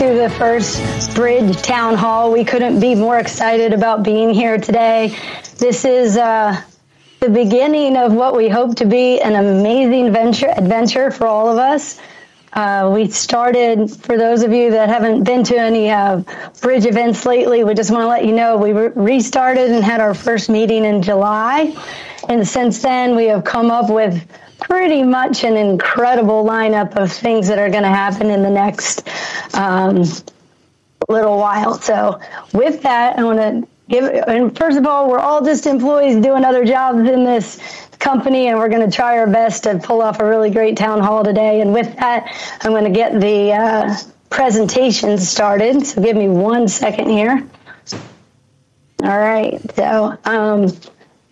to the first Bridge Town Hall. We couldn't be more excited about being here today. This is uh, the beginning of what we hope to be an amazing venture adventure for all of us. Uh, we started, for those of you that haven't been to any uh, bridge events lately, we just want to let you know we re- restarted and had our first meeting in July. And since then, we have come up with pretty much an incredible lineup of things that are going to happen in the next um, little while. So, with that, I want to give. And first of all, we're all just employees doing other jobs in this company, and we're going to try our best to pull off a really great town hall today. And with that, I'm going to get the uh, presentation started. So, give me one second here. All right. So, um,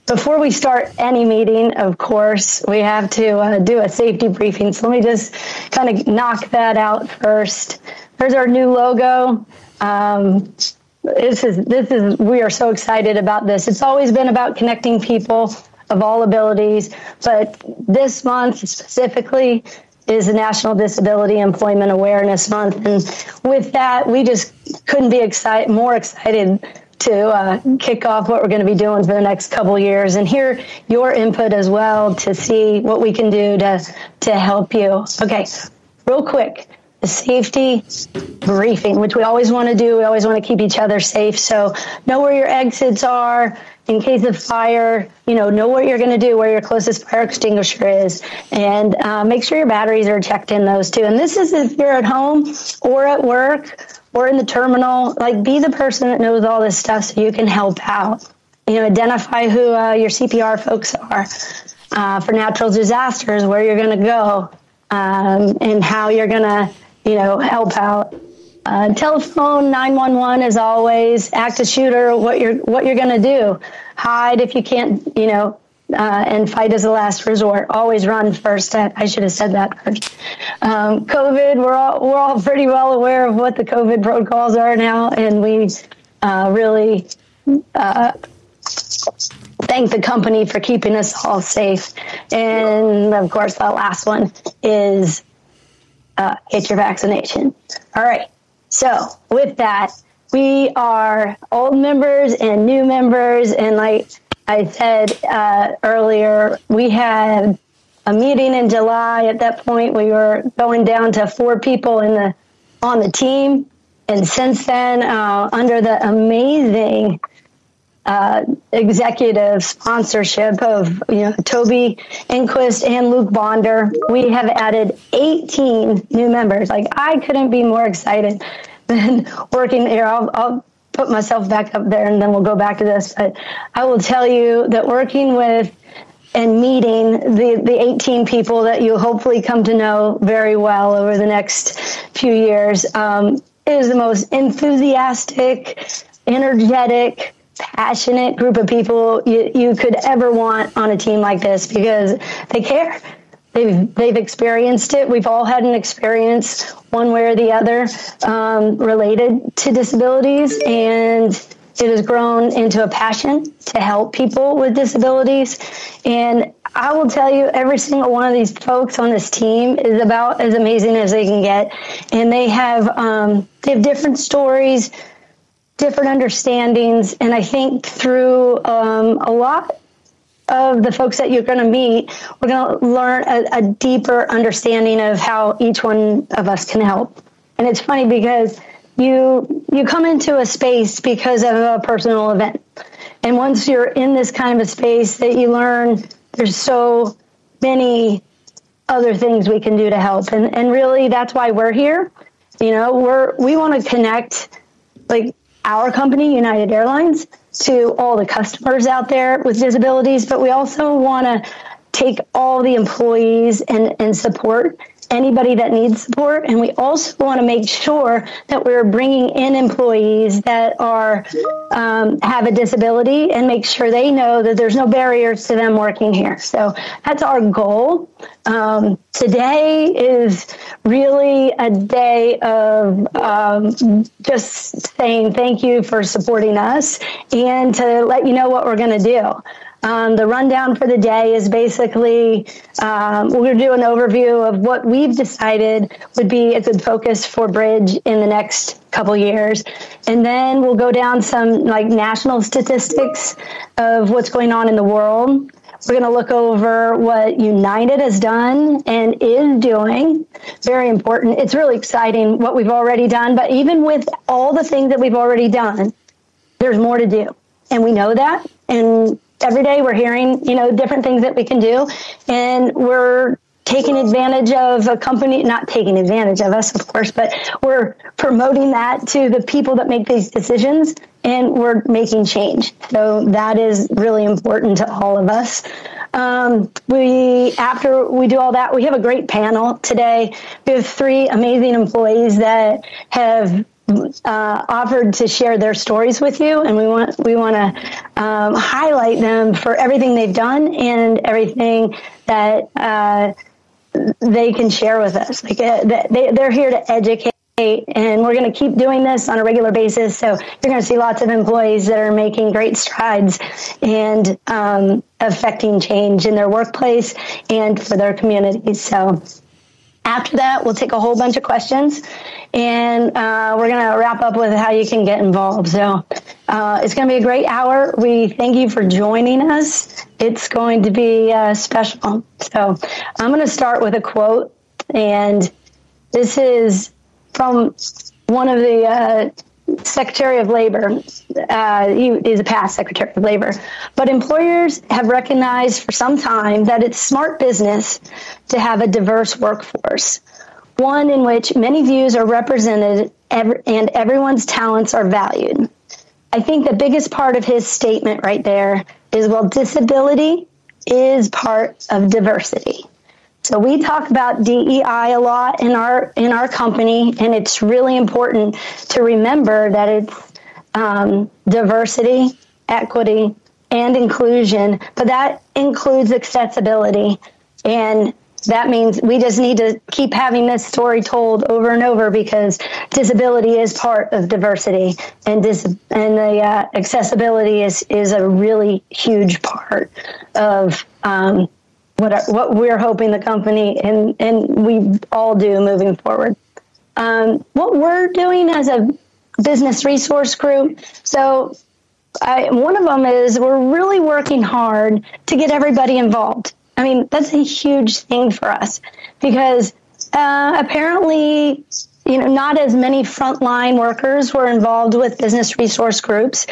before we start any meeting, of course, we have to uh, do a safety briefing. So let me just kind of knock that out first. There's our new logo. Um, this is this is we are so excited about this. It's always been about connecting people of all abilities, but this month specifically is the National Disability Employment Awareness Month, and with that, we just couldn't be excited more excited to uh, kick off what we're going to be doing for the next couple years and hear your input as well to see what we can do to to help you. Okay, real quick, the safety briefing, which we always want to do. We always want to keep each other safe. So know where your exits are in case of fire. You know, know what you're going to do, where your closest fire extinguisher is, and uh, make sure your batteries are checked in those too. And this is if you're at home or at work or in the terminal. Like, be the person that knows all this stuff so you can help out. You know, identify who uh, your CPR folks are uh, for natural disasters, where you're going to go, um, and how you're going to, you know, help out. Uh, telephone 911 as always. Active shooter. What you're what you're going to do? Hide if you can't. You know, uh, and fight as a last resort. Always run first. I should have said that first. Um, COVID, we're all we're all pretty well aware of what the COVID protocols are now, and we uh, really uh, thank the company for keeping us all safe. And of course, the last one is uh, get your vaccination. All right. So with that, we are old members and new members, and like I said uh, earlier, we had a meeting in July. At that point, we were going down to four people in the on the team, and since then, uh, under the amazing uh, executive sponsorship of you know Toby Enqvist and Luc Bondar, we have added 18 new members. Like I couldn't be more excited than working here. I'll, I'll put myself back up there and then we'll go back to this. But I will tell you that working with and meeting the, the 18 people that you hopefully come to know very well over the next few years um, is the most enthusiastic, energetic, passionate group of people you, you could ever want on a team like this because they care. They've, they've experienced it. We've all had an experience one way or the other um, related to disabilities, and it has grown into a passion to help people with disabilities. And I will tell you, every single one of these folks on this team is about as amazing as they can get, and they have um, they have different stories, different understandings, and I think through um, a lot of the folks that you're going to meet, we're going to learn a, a, deeper understanding of how each one of us can help. And it's funny because you you come into a space because of a personal event, and once you're in this kind of a space, that you learn there's so many other things we can do to help, and and really that's why we're here. You know, we're we want to connect like our company, United Airlines, to all the customers out there with disabilities, but we also want to take all the employees and, and support anybody that needs support. And we also want to make sure that we're bringing in employees that are um, have a disability and make sure they know that there's no barriers to them working here. So that's our goal. Um, today is really a day of um, just saying thank you for supporting us and to let you know what we're going to do. Um, the rundown for the day is basically um, we're going to do an overview of what we've decided would be a good focus for Bridge in the next couple years, and then we'll go down some like national statistics of what's going on in the world. We're going to look over what United has done and is doing. Very important. It's really exciting what we've already done, but even with all the things that we've already done, there's more to do. And we know that. And every day we're hearing, you know, different things that we can do. And we're taking advantage of a company, not taking advantage of us, of course, but we're promoting that to the people that make these decisions and we're making change. So that is really important to all of us. Um, we after we do all that, we have a great panel today. We have three amazing employees that have uh, offered to share their stories with you, and we want we want to um, highlight them for everything they've done and everything that uh, they can share with us. Like uh, they, they're here to educate. And we're going to keep doing this on a regular basis. So you're going to see lots of employees that are making great strides and um, affecting change in their workplace and for their communities. So after that, we'll take a whole bunch of questions and uh, we're going to wrap up with how you can get involved. So uh, it's going to be a great hour. We thank you for joining us. It's going to be uh, special. So I'm going to start with a quote, and this is from one of the uh, Secretary of Labor. Uh, he is a past Secretary of Labor. But employers have recognized for some time that it's smart business to have a diverse workforce one in which many views are represented and everyone's talents are valued. I think the biggest part of his statement right there is well, disability is part of diversity. So we talk about DEI a lot in our in our company, and it's really important to remember that it's um, diversity, equity, and inclusion, but that includes accessibility. And that means we just need to keep having this story told over and over because disability is part of diversity and dis- and the uh, accessibility is is a really huge part of um, what our, what we're hoping the company and and we all do moving forward. Um, what we're doing as a business resource group, so I, one of them is we're really working hard to get everybody involved. I mean, that's a huge thing for us because uh, apparently, you know, not as many frontline workers were involved with business resource groups.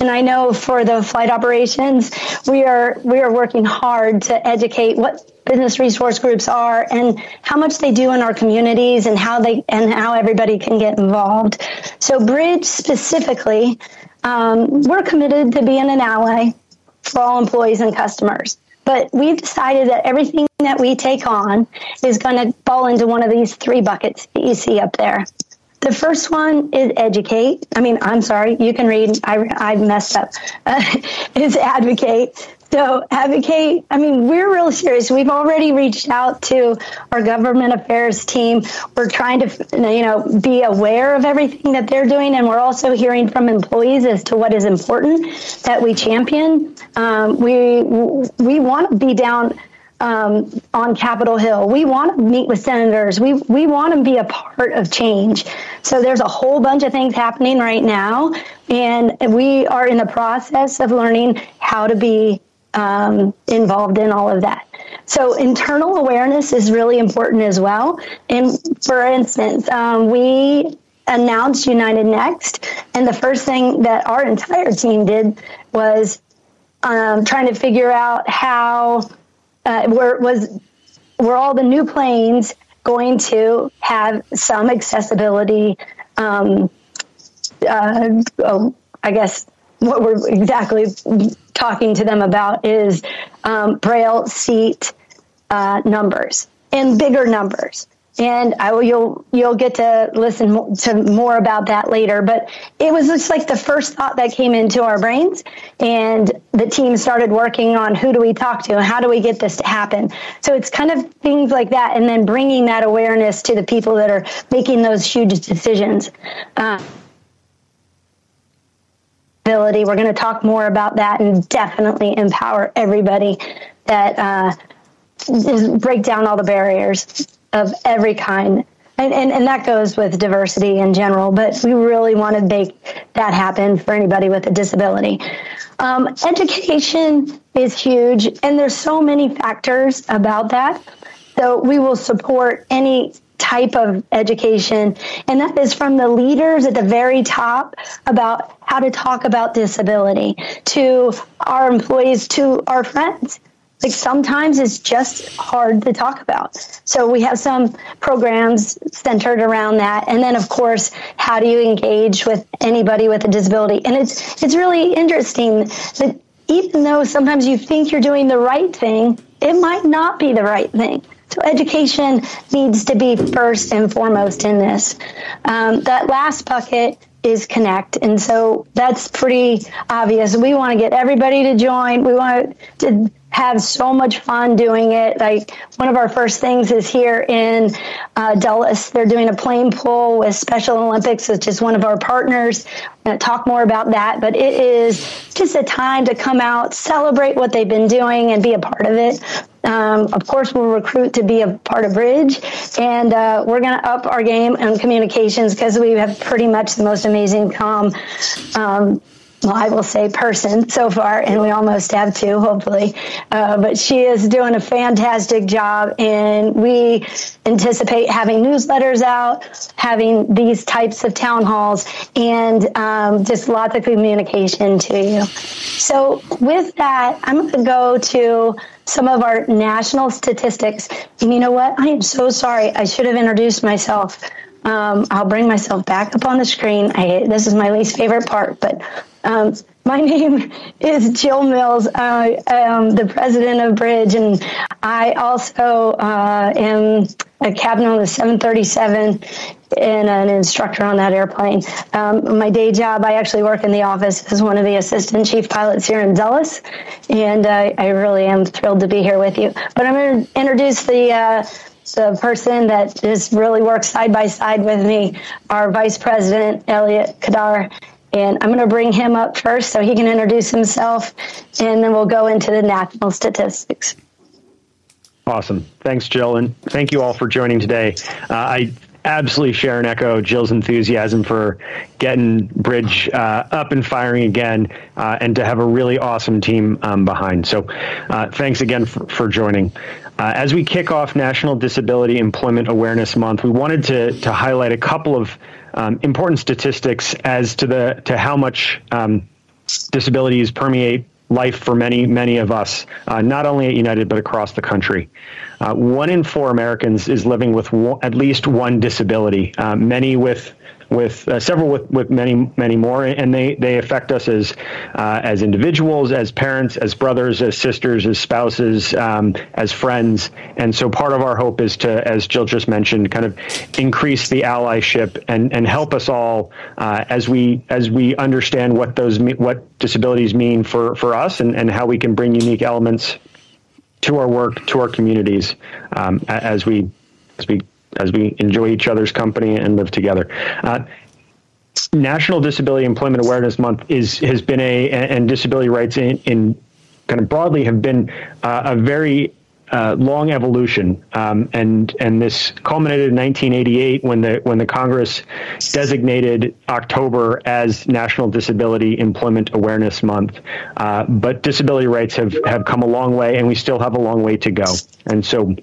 And I know for the flight operations, we are we are working hard to educate what business resource groups are and how much they do in our communities and how they and how everybody can get involved. So Bridge specifically, um, we're committed to being an ally for all employees and customers. But we've decided that everything that we take on is going to fall into one of these three buckets that you see up there. The first one is educate. I mean, I'm sorry, you can read. I, I messed up. Uh, is advocate. So advocate. I mean, we're real serious. We've already reached out to our government affairs team. We're trying to, you know, be aware of everything that they're doing, and we're also hearing from employees as to what is important that we champion. Um, we we want to be down um, on Capitol Hill. We want to meet with senators. We we want to be a part of change. So there's a whole bunch of things happening right now, and we are in the process of learning how to be um, involved in all of that. So internal awareness is really important as well. And for instance, um, we announced United Next, and the first thing that our entire team did was um, trying to figure out how uh, were was were all the new planes going to have some accessibility? Um, uh, oh, I guess what we're exactly talking to them about is um, Braille seat uh, numbers and bigger numbers and I will, you'll you'll get to listen to more about that later. But it was just like the first thought that came into our brains, and the team started working on who do we talk to and how do we get this to happen. So it's kind of things like that, and then bringing that awareness to the people that are making those huge decisions. Uh, ability. We're going to talk more about that and definitely empower everybody that uh, break down all the barriers of every kind. And, and, and that goes with diversity in general, but we really want to make that happen for anybody with a disability. Um, education is huge, and there's so many factors about that. So we will support any type of education, and that is from the leaders at the very top about how to talk about disability to our employees to our friends like sometimes it's just hard to talk about. So we have some programs centered around that. And then of course, how do you engage with anybody with a disability? And it's it's really interesting that even though sometimes you think you're doing the right thing, it might not be the right thing. So education needs to be first and foremost in this. Um, that last bucket is connect. And so that's pretty obvious. We want to get everybody to join. We want to have so much fun doing it. Like one of our first things is here in uh, Dulles. They're doing a plane pull with Special Olympics, which is one of our partners. Going to talk more about that, but it is just a time to come out, celebrate what they've been doing, and be a part of it. Um, of course, we'll recruit to be a part of Bridge, and uh, we're going to up our game on communications because we have pretty much the most amazing com um, well, I will say person so far, and we almost have two, hopefully. Uh, but she is doing a fantastic job, and we anticipate having newsletters out, having these types of town halls, and um, just lots of communication to you. So, with that, I'm going to go to some of our national statistics. And you know what? I am so sorry. I should have introduced myself. Um, I'll bring myself back up on the screen. I, this is my least favorite part, but um, my name is Jill Mills. I am the president of Bridge, and I also uh, am a captain on the 737 and an instructor on that airplane. Um, my day job, I actually work in the office as one of the assistant chief pilots here in Dulles, and uh, I really am thrilled to be here with you. But I'm going to introduce the uh, the person that just really works side by side with me, our vice president, Elliot Kadar. And I'm going to bring him up first so he can introduce himself, and then we'll go into the national statistics. Awesome. Thanks, Jill. And thank you all for joining today. Uh, I absolutely share and echo Jill's enthusiasm for getting Bridge uh, up and firing again uh, and to have a really awesome team um, behind. So uh, thanks again for, for joining. Uh, as we kick off National Disability Employment Awareness Month, we wanted to, to highlight a couple of um, important statistics as to the to how much um, disabilities permeate life for many many of us, uh, not only at United but across the country. Uh, one in four Americans is living with one, at least one disability. Uh, many with with uh, several with, with many many more, and they they affect us as uh, as individuals, as parents, as brothers, as sisters, as spouses, um, as friends. And so part of our hope is to, as Jill just mentioned, kind of increase the allyship and and help us all uh, as we as we understand what those what disabilities mean for for us and and how we can bring unique elements to our work to our communities um, as we as we as we enjoy each other's company and live together. Uh, National Disability Employment Awareness Month is has been a and disability rights in, in kind of broadly have been uh, a very uh, long evolution, um, and and this culminated in 1988 when the when the Congress designated October as National Disability Employment Awareness Month. Uh, but disability rights have have come a long way, and we still have a long way to go. And so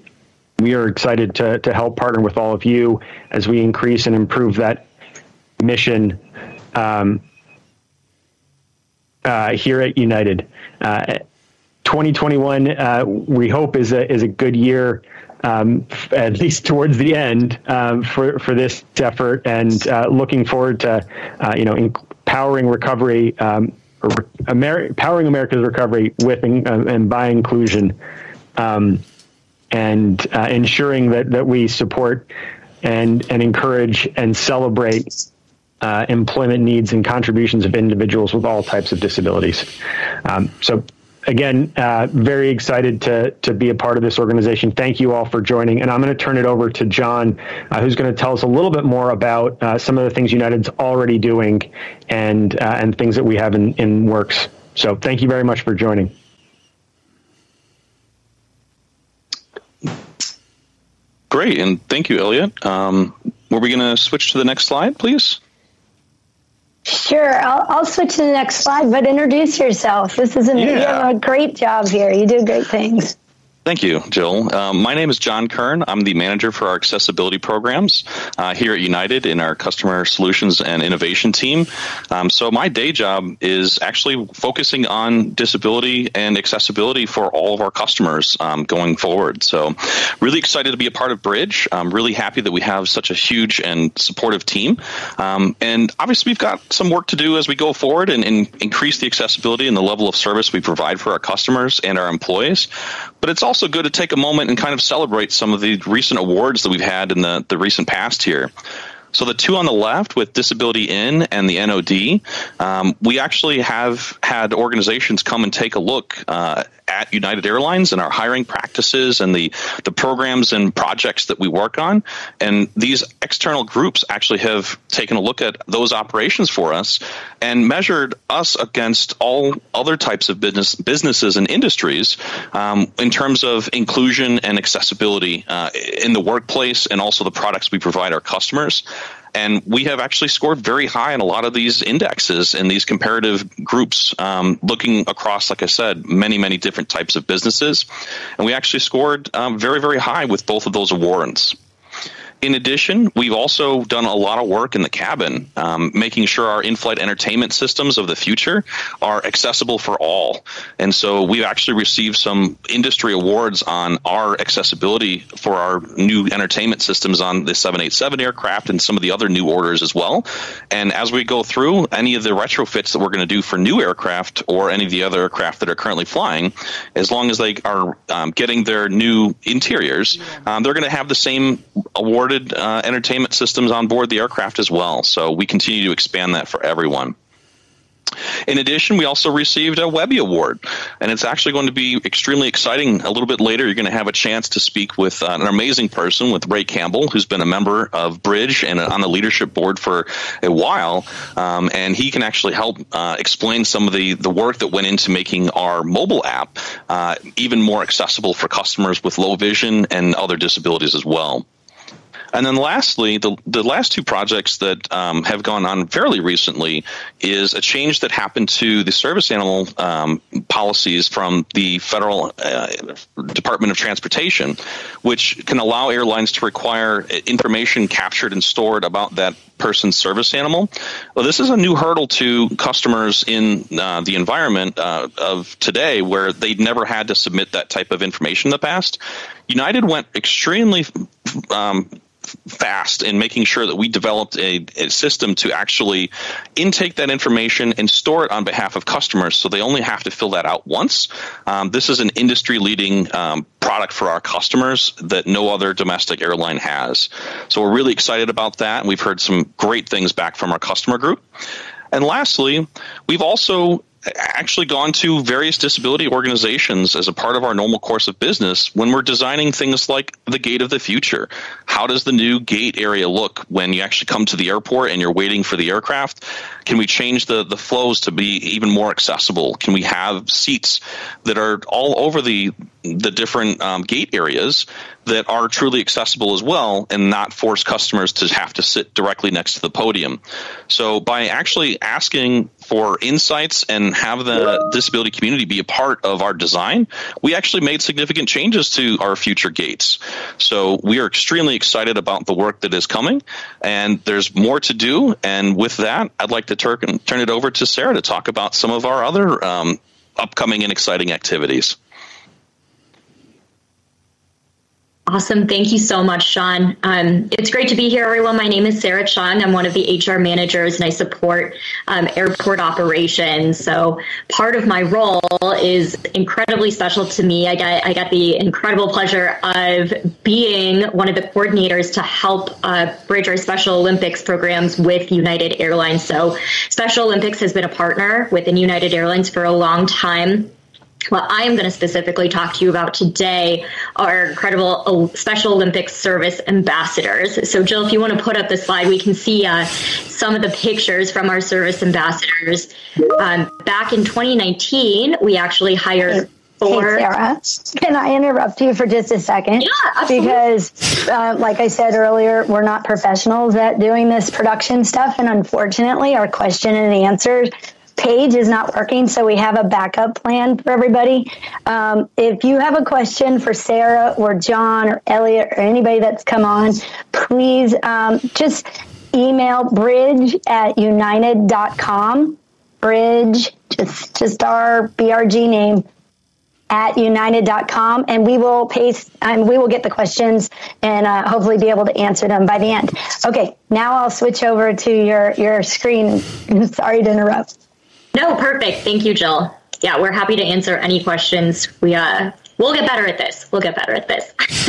we are excited to, to help partner with all of you as we increase and improve that mission um, uh, here at United. Uh, 2021, uh, we hope is a is a good year, um, at least towards the end um, for for this effort, and uh, looking forward to uh, you know empowering recovery um, powering America's recovery with uh, and by inclusion, um, and uh, ensuring that that we support and and encourage and celebrate uh, employment needs and contributions of individuals with all types of disabilities. Um, so again, uh, very excited to to be a part of this organization. Thank you all for joining, and I'm going to turn it over to John, uh, who's going to tell us a little bit more about uh, some of the things United's already doing and uh, and things that we have in, in works. So, thank you very much for joining. Great, and thank you, Elliot. Um, were we going to switch to the next slide, please? Sure, I'll, I'll switch to the next slide, but introduce yourself. This is an, yeah. you have a great job here. You do great things. Thank you, Jill. Um, my name is John Kern. I'm the manager for our accessibility programs uh, here at United in our customer solutions and innovation team. Um, so, my day job is actually focusing on disability and accessibility for all of our customers um, going forward. So, really excited to be a part of Bridge. I'm really happy that we have such a huge and supportive team. Um, and obviously, we've got some work to do as we go forward and, and increase the accessibility and the level of service we provide for our customers and our employees. But it's also good to take a moment and kind of celebrate some of the recent awards that we've had in the, the recent past here. So the two on the left with Disability In and the NOD, um, we actually have had organizations come and take a look uh, at United Airlines and our hiring practices and the, the programs and projects that we work on. And these external groups actually have taken a look at those operations for us and measured us against all other types of business businesses and industries um, in terms of inclusion and accessibility uh, in the workplace and also the products we provide our customers. And we have actually scored very high in a lot of these indexes in these comparative groups, um, looking across, like I said, many, many different types of businesses. And we actually scored um, very, very high with both of those awards. In addition, we've also done a lot of work in the cabin, um, making sure our in-flight entertainment systems of the future are accessible for all. And so we've actually received some industry awards on our accessibility for our new entertainment systems on the 787 aircraft and some of the other new orders as well. And as we go through any of the retrofits that we're going to do for new aircraft or any of the other aircraft that are currently flying, as long as they are um, getting their new interiors, um, they're going to have the same award supported uh, entertainment systems on board the aircraft as well. So we continue to expand that for everyone. In addition, we also received a Webby Award, and it's actually going to be extremely exciting. A little bit later, you're going to have a chance to speak with uh, an amazing person, with Ray Campbell, who's been a member of Bridge and on the leadership board for a while, um, and he can actually help uh, explain some of the the work that went into making our mobile app uh, even more accessible for customers with low vision and other disabilities as well. And then lastly, the, the last two projects that um, have gone on fairly recently is a change that happened to the service animal um, policies from the Federal uh, Department of Transportation, which can allow airlines to require information captured and stored about that person's service animal. Well, this is a new hurdle to customers in uh, the environment uh, of today where they never had to submit that type of information in the past. United went extremely um, fast in making sure that we developed a, a, system to actually intake that information and store it on behalf of customers so they only have to fill that out once. Um, this is an industry leading um, product for our customers that no other domestic airline has. So we're really excited about that. We've heard some great things back from our customer group. And lastly, we've also actually gone to various disability organizations as a part of our normal course of business when we're designing things like the gate of the future. How does the new gate area look when you actually come to the airport and you're waiting for the aircraft? Can we change the, the flows to be even more accessible? Can we have seats that are all over the the different um, gate areas that are truly accessible as well and not force customers to have to sit directly next to the podium. So by actually asking for insights and have the disability community be a part of our design, we actually made significant changes to our future gates. So we are extremely excited about the work that is coming and there's more to do. And with that, I'd like to turn, turn it over to Sarah to talk about some of our other um, upcoming and exciting activities. Awesome. Thank you so much, Sean. Um, it's great to be here, everyone. My name is Sarah Chung. I'm one of the HR managers and I support um, airport operations. So part of my role is incredibly special to me. I got, I got the incredible pleasure of being one of the coordinators to help uh, bridge our Special Olympics programs with United Airlines. So Special Olympics has been a partner within United Airlines for a long time what I am going to specifically talk to you about today are incredible Special Olympics service ambassadors. So, Jill, if you want to put up the slide, we can see uh, some of the pictures from our service ambassadors. Um, back in 2019, we actually hired. Four. Hey, Sarah, can I interrupt you for just a second? Yeah, absolutely. Because, uh, like I said earlier, we're not professionals at doing this production stuff, and unfortunately, our question and answers page is not working, so we have a backup plan for everybody. Um, if you have a question for Sarah or John or Elliot or anybody that's come on, please um, just email bridge at united.com. Bridge, just, just our BRG name at united.com and we will paste and we will get the questions and uh, hopefully be able to answer them by the end okay now i'll switch over to your your screen sorry to interrupt no, perfect. Thank you, Jill. Yeah, we're happy to answer any questions. We uh, we'll get better at this. We'll get better at this.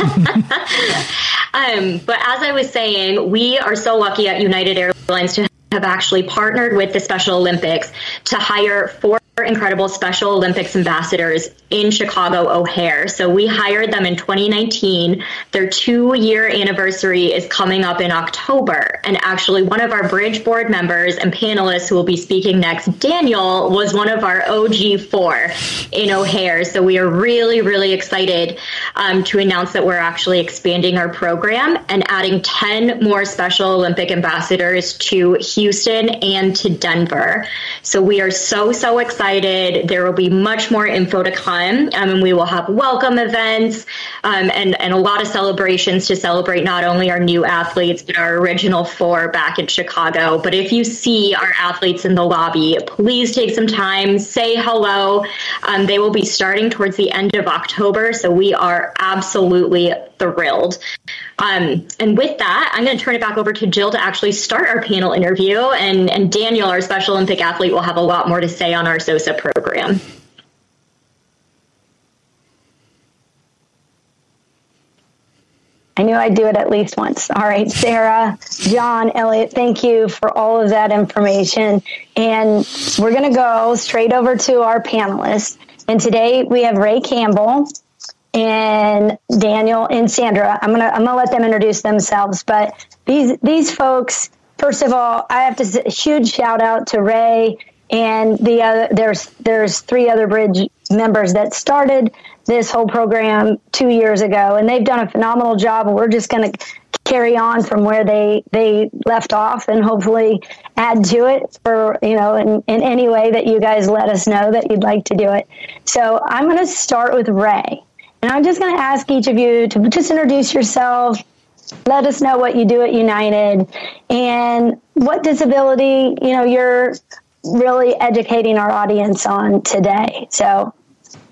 um, but as I was saying, we are so lucky at United Airlines to have actually partnered with the Special Olympics to hire four incredible Special Olympics ambassadors in Chicago O'Hare. So we hired them in 2019. Their two year anniversary is coming up in October. And actually, one of our bridge board members and panelists who will be speaking next, Daniel, was one of our OG4 in O'Hare. So we are really, really excited um, to announce that we're actually expanding our program and adding 10 more Special Olympic ambassadors to Houston and to Denver. So we are so, so excited. There will be much more info to come um, and we will have welcome events um, and, and a lot of celebrations to celebrate not only our new athletes, but our original four back in Chicago. But if you see our athletes in the lobby, please take some time, say hello. Um, they will be starting towards the end of October, so we are absolutely thrilled. Um, and with that, I'm going to turn it back over to Jill to actually start our panel interview. And, and Daniel, our Special Olympic athlete, will have a lot more to say on our SOSA program. I knew I'd do it at least once. All right, Sarah, John, Elliot, thank you for all of that information. And we're going to go straight over to our panelists. And today we have Ray Campbell and Daniel and Sandra. I'm gonna I'm gonna let them introduce themselves. But these these folks, first of all, I have to say, huge shout out to Ray and the other. There's there's three other bridge members that started this whole program two years ago, and they've done a phenomenal job. And we're just to carry on from where they they left off, and hopefully add to it for you know in, in any way that you guys let us know that you'd like to do it. So I'm going to start with Ray, and I'm just going to ask each of you to just introduce yourself. Let us know what you do at United and what disability you know you're really educating our audience on today. So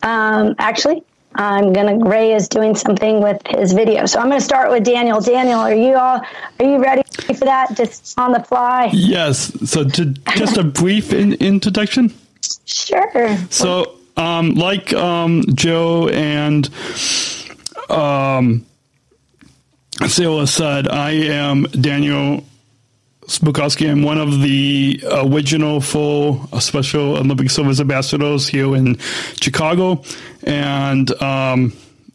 um, actually, I'm gonna. Ray is doing something with his video, so I'm gonna start with Daniel. Daniel, are you all? Are you ready for that? Just on the fly? Yes. So, to, just a brief in, introduction. Sure. So, um, like um, Joe and um, said, I am Daniel Bukowski. I'm one of the original full Special Olympic Service ambassadors here in Chicago, and um,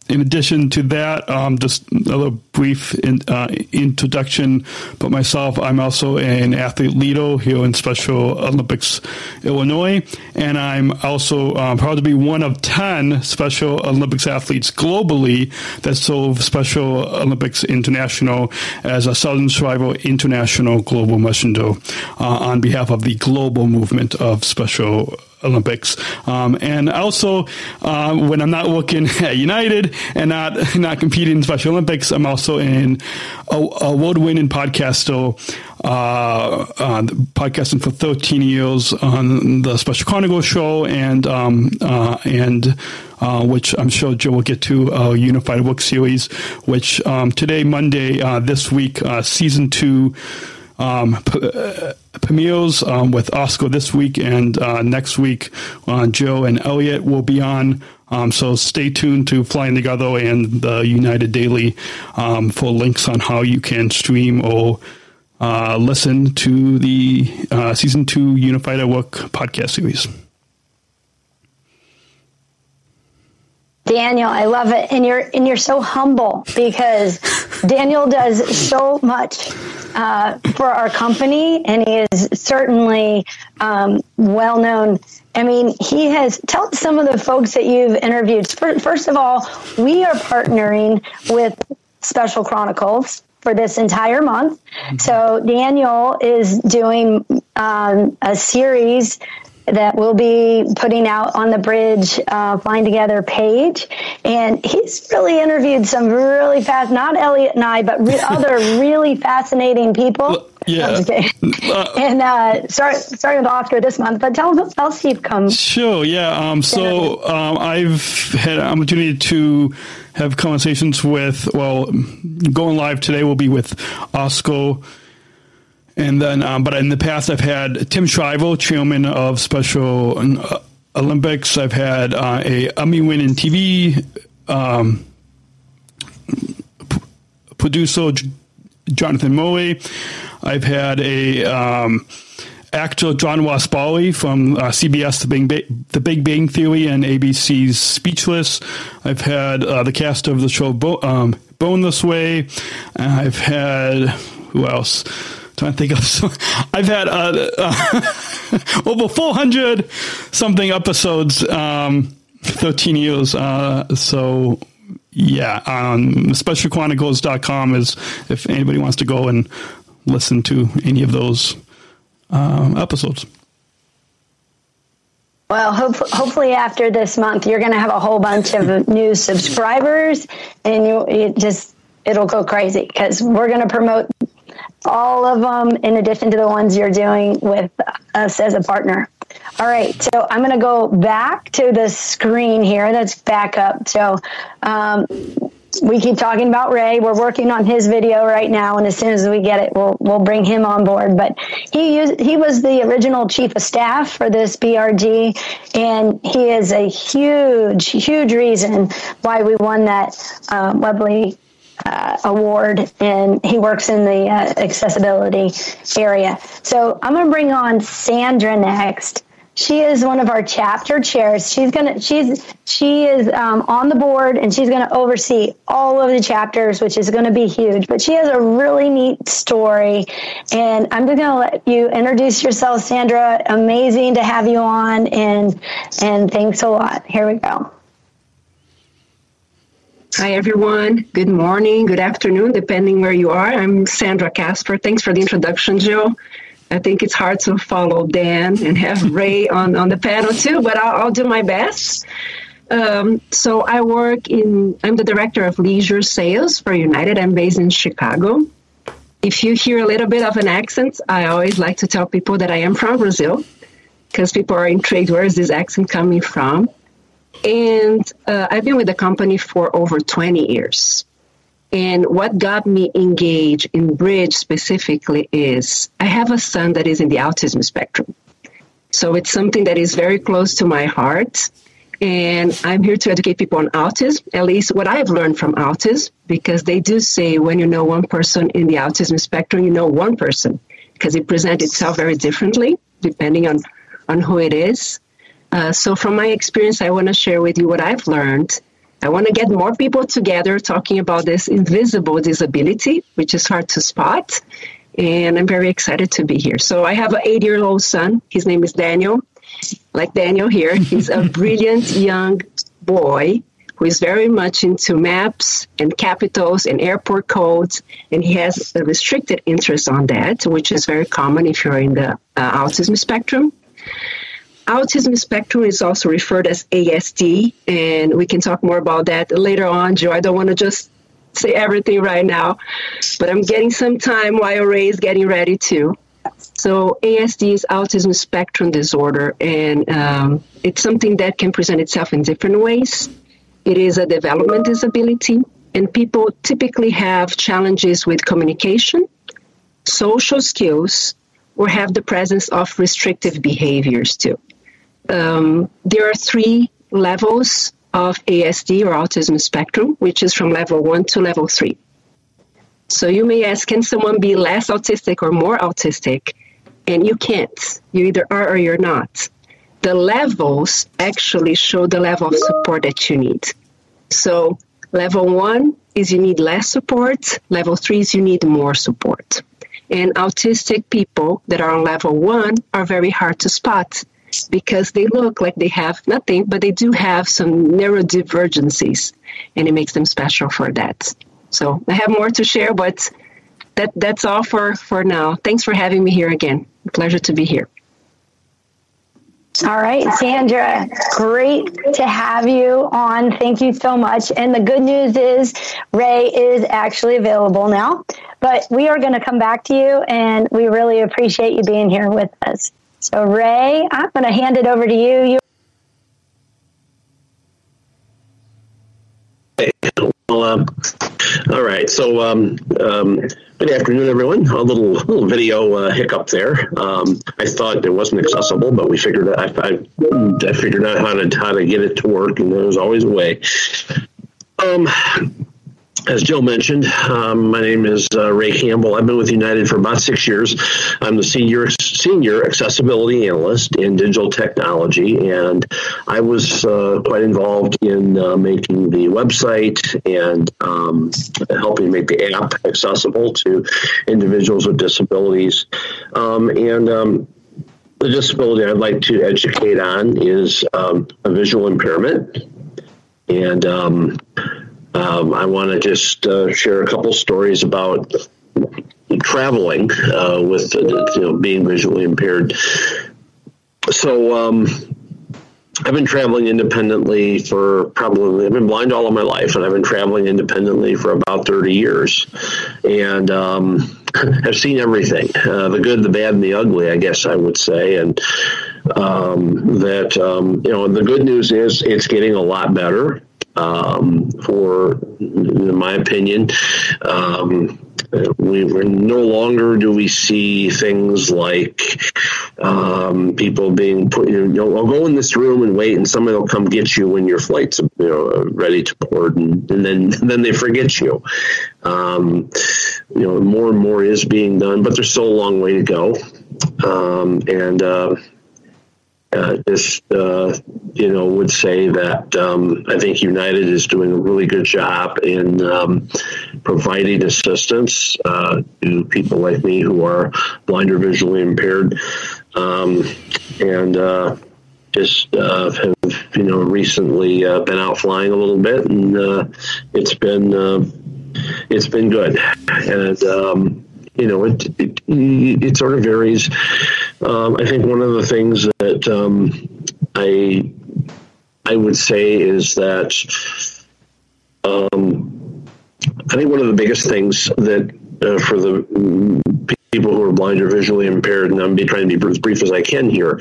in addition to that, um, just a little brief in, uh, introduction But myself. I'm also an athlete leader here in Special Olympics Illinois, and I'm also um, proud to be one of 10 Special Olympics athletes globally that serve Special Olympics International as a Sargent Shriver International Global Messenger uh, on behalf of the global movement of Special Olympics. Um, and also, uh, when I'm not working at United and not not competing in Special Olympics, I'm also in a, award-winning podcaster, uh, uh, podcasting for 13 years on the Special Chronicles show, and um, uh, and uh, which I'm sure Joe will get to a Unified Book Series, which um, today, Monday, uh, this week, season two um, uh, premieres um, with Oscar this week and uh, next week. Uh, Joe and Elliot will be on. Um, so stay tuned to Flying Together and the United Daily um, for links on how you can stream or uh, listen to the uh, season two Unified at Work podcast series. Daniel, I love it, and you're and you're so humble because Daniel does so much uh, for our company, and he is certainly um, well known. I mean, he has. Tell some of the folks that you've interviewed. First of all, we are partnering with Special Chronicles for this entire month. Mm-hmm. So Daniel is doing um, a series that we'll be putting out on the bridge uh, flying together page and he's really interviewed some really fast not elliot and i but re- other really fascinating people yeah. Uh, and uh, start, starting with Oscar this month, but tell us else you've come. Sure, yeah. Um, so um, I've had an opportunity to have conversations with, well, going live today will be with Oscar and then, um, but in the past, I've had Tim Shriver, chairman of Special uh, Olympics. I've had uh, a Emmy winning TV um, producer, Jonathan Murray. I've had a um, actor, John Bowie from uh, CBS, the Big, ba- the Big Bang Theory, and ABC's Speechless. I've had uh, the cast of the show Bo- um, Born This Way. I've had who else? Trying to think of. I've had uh, uh, over 400 something episodes, um, 13 years. Uh, so yeah, um, specialchronicles.com is if anybody wants to go and listen to any of those um, episodes. Well, hope, hopefully after this month, you're going to have a whole bunch of new subscribers, and you, you just it'll go crazy because we're going to promote all of them in addition to the ones you're doing with us as a partner. All right, so I'm going to go back to the screen here. That's back up. So um, we keep talking about Ray. We're working on his video right now, and as soon as we get it, we'll we'll bring him on board. But he used, he was the original chief of staff for this BRG, and he is a huge, huge reason why we won that uh, Webby uh, award, and he works in the uh, accessibility area. So I'm going to bring on Sandra next. She is one of our chapter chairs. She's gonna she's she is um, on the board and she's gonna oversee all of the chapters, which is gonna be huge. But she has a really neat story, and I'm just gonna let you introduce yourself, Sandra. Amazing to have you on, and and thanks a lot. Here we go. Hi, everyone. Good morning, good afternoon, depending where you are. I'm Sandra Casper. Thanks for the introduction, Joe. I think it's hard to follow Dan and have Ray on, on the panel too, but I'll, I'll do my best. Um, so I work in, I'm the director of leisure sales for United. I'm based in Chicago. If you hear a little bit of an accent, I always like to tell people that I am from Brazil because people are intrigued where is this accent coming from. And uh, I've been with the company for over 20 years. And what got me engaged in Bridge specifically is I have a son that is in the autism spectrum. So it's something that is very close to my heart. And I'm here to educate people on autism, at least what I've learned from autism, because they do say when you know one person in the autism spectrum, you know one person, because it presents itself very differently depending on, on who it is. Uh, so, from my experience, I want to share with you what I've learned. I want to get more people together talking about this invisible disability, which is hard to spot. And I'm very excited to be here. So, I have an eight year old son. His name is Daniel. Like Daniel here, he's a brilliant young boy who is very much into maps and capitals and airport codes, and he has a restricted interest on that, which is very common if you're in the uh, autism spectrum. Autism spectrum is also referred as ASD, and we can talk more about that later on, Joe. I don't want to just say everything right now, but I'm getting some time while Ray is getting ready too. So ASD is autism spectrum disorder, and um, it's something that can present itself in different ways. It is a development disability, and people typically have challenges with communication, social skills, or have the presence of restrictive behaviors too. Um, there are three levels of ASD or autism spectrum, which is from level one to level three. So you may ask, can someone be less autistic or more autistic? And you can't. You either are or you're not. The levels actually show the level of support that you need. So level one is you need less support. Level three is you need more support. And autistic people that are on level one are very hard to spot because they look like they have nothing, but they do have some narrow neurodivergencies, and it makes them special for that. So I have more to share, but that that's all for for now. Thanks for having me here again. Pleasure to be here. All right, Sandra, great to have you on. Thank you so much. And the good news is Ray is actually available now, but we are going to come back to you and we really appreciate you being here with us. So, Ray, I'm going to hand it over to you. you- Well, um, all right. So, um, um, good afternoon, everyone. A little little video uh, hiccup there. Um, I thought it wasn't accessible, but we figured I, I, I figured out how to how to get it to work, and there was always a way. Um, as Jill mentioned, um, my name is uh, Ray Campbell. I've been with United for about six years. I'm the senior senior accessibility analyst in digital technology, and I was uh, quite involved in uh, making the website and um, helping make the app accessible to individuals with disabilities. Um, and um, the disability I'd like to educate on is um, a visual impairment, and um, I want to just uh, share a couple stories about traveling uh, with uh, you know being visually impaired. So um, I've been traveling independently for probably I've been blind all of my life, and I've been traveling independently for about thirty years, and um, I've seen everything uh, the good, the bad, and the ugly. I guess I would say, and um, that um, you know the good news is it's getting a lot better um, for, in my opinion. Um, we are no longer do we see things like um, people being put. You know, I'll go in this room and wait, and somebody will come get you when your flight's you know ready to board, and, and then then they forget you. Um, you know, more and more is being done, but there's still a long way to go. Um, and uh, uh, just uh, you know would say that um, I think United is doing a really good job in um, providing assistance uh, to people like me who are blind or visually impaired, um, and uh, just uh, have you know recently uh, been out flying a little bit, and it's been it's been good, and um, you know, it, it, it sort of varies. Um, I think one of the things um, I I would say is that um, I think one of the biggest things that uh, for the people who are blind or visually impaired, and I'm trying to be as brief as I can here.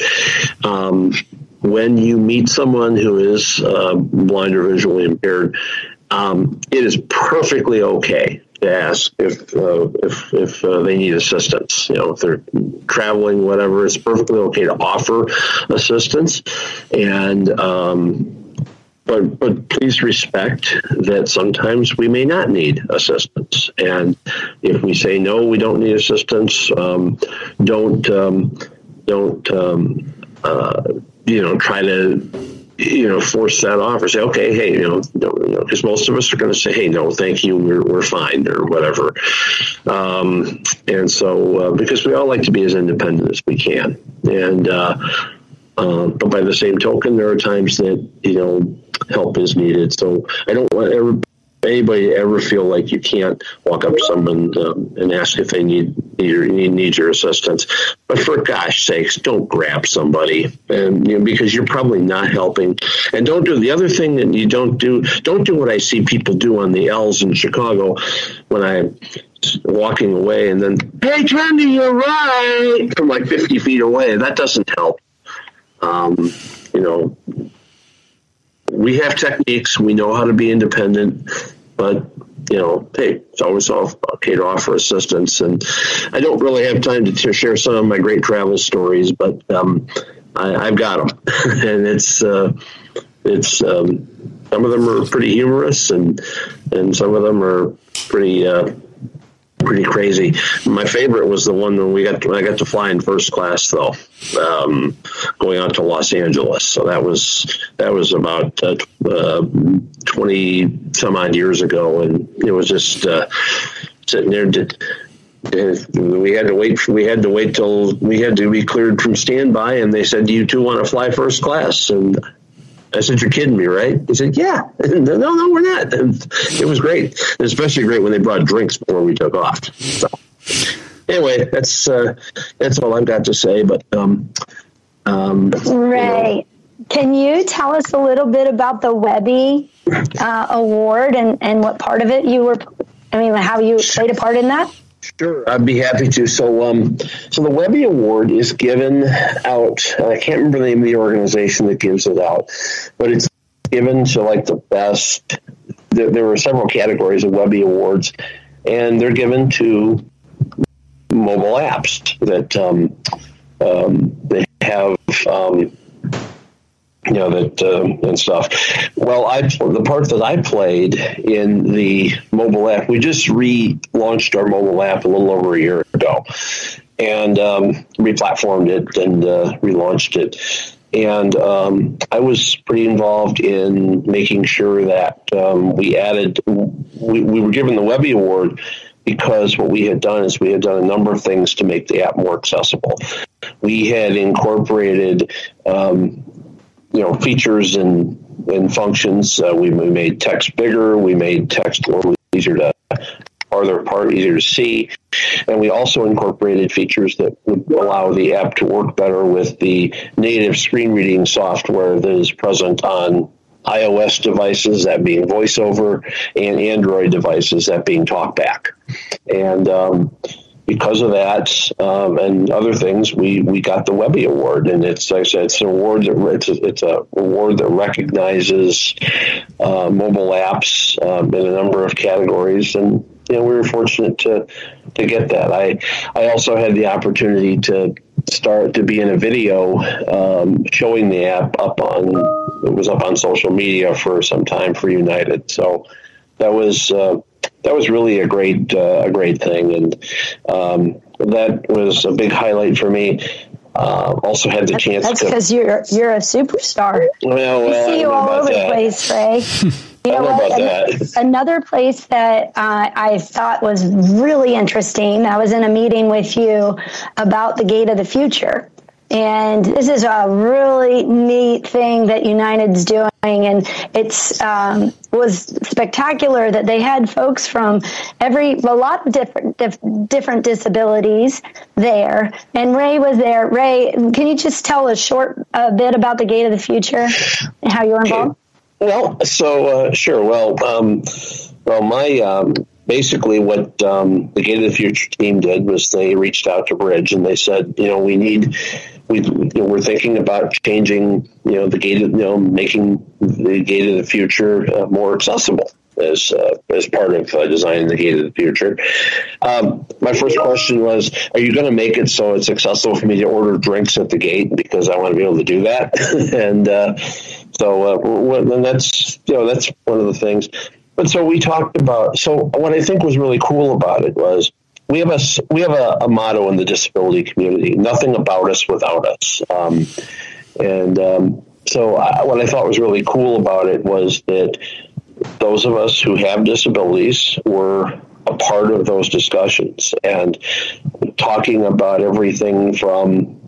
Um, when you meet someone who is uh, blind or visually impaired, um, it is perfectly okay to ask if uh, if if uh, they need assistance. You know, if they're traveling, whatever, it's perfectly okay to offer assistance, and um, but but please respect that sometimes we may not need assistance, and if we say no, we don't need assistance. Um, don't um, don't um, uh, you know try to you know, force that off or say, okay, hey, you know, because most of us are going to say, hey, no, thank you, we're, we're fine or whatever. Um, and so, uh, because we all like to be as independent as we can. And, uh, uh, but by the same token, there are times that, you know, help is needed. So I don't want everybody anybody ever feel like you can't walk up to someone um, and ask if they need need your, need your assistance. But for gosh sakes, don't grab somebody, and you know, because you're probably not helping. And don't do the other thing that you don't do. Don't do what I see people do on the L's in Chicago when I'm walking away, and then hey, Trendy, you're right from like 50 feet away. That doesn't help. Um, you know, we have techniques. We know how to be independent, but you know, hey, it's always okay to offer assistance. And I don't really have time to, share some of my great travel stories, but um, I, have got them, and it's uh, it's um, some of them are pretty humorous, and and some of them are pretty. Uh, pretty crazy. My favorite was the one when we got to, when I got to fly in first class though, um, going out to Los Angeles. So that was that was about uh, uh, twenty some odd years ago, and it was just uh, sitting there. Did, we had to wait. We had to wait till we had to be cleared from standby, and they said, "Do you two want to fly first class?" And I said, "You're kidding me, right?" He said, "Yeah." no, no, we're not. And it was great, especially great when they brought drinks before we took off. So, anyway, that's uh, that's all I've got to say. But um, um, Ray, you know, can you tell us a little bit about the Webby uh, Award and and what part of it you were? I mean, how you played a part in that? Sure, I'd be happy to. So, um, so the Webby Award is given out. I can't remember the name of the organization that gives it out, but it's given to like the best. There, there were several categories of Webby Awards, and they're given to mobile apps that um, um, they have um, you know that uh, and stuff. Well, I the part that I played in the mobile app, we just relaunched our mobile app a little over a year ago, and um, replatformed it and uh, relaunched it. And um, I was pretty involved in making sure that um, we added. We, we were given the Webby Award because what we had done is we had done a number of things to make the app more accessible. We had incorporated um, you know features and and functions. Uh, we, we made text bigger. We made text a little easier to farther apart, easier to see, and we also incorporated features that would allow the app to work better with the native screen reading software that is present on iOS devices, that being VoiceOver, and Android devices, that being TalkBack. And um, because of that um, and other things, we, we got the Webby Award, and it's like I said, it's an award that it's a, it's a award that recognizes uh, mobile apps um, in a number of categories, and you know we were fortunate to to get that. I I also had the opportunity to start to be in a video um, showing the app up on it was up on social media for some time for United, so that was. Uh, that was really a great uh, a great thing, and um, that was a big highlight for me. Uh, also had the that's, chance. That's because you're you're a superstar. Well, we see you all over that. the place, Ray. You know, know what? another place that uh, I thought was really interesting. I was in a meeting with you about the Gate of the Future, and this is a really neat thing that United's doing, and it's um, was spectacular that they had folks from every a lot of different dif- different disabilities there, and Ray was there. Ray, can you just tell a short a bit about the Gate of the Future and how you were involved? Well, so uh, sure. Well, um, well, my um, basically what um, the Gate of the Future team did was they reached out to Bridge and they said, you know, we need we you know, we're thinking about changing you know the gate you know making the gate of the future uh, more accessible as uh, as part of uh, designing the gate of the future. Um, my first question was, are you going to make it so it's accessible for me to order drinks at the gate because I want to be able to do that? and uh, so uh, and that's you know that's one of the things. But so we talked about. So what I think was really cool about it was we have a we have a, a, motto in the disability community: nothing about us without us. Um, and um, so, I, what I thought was really cool about it was that those of us who have disabilities were a part of those discussions and talking about everything from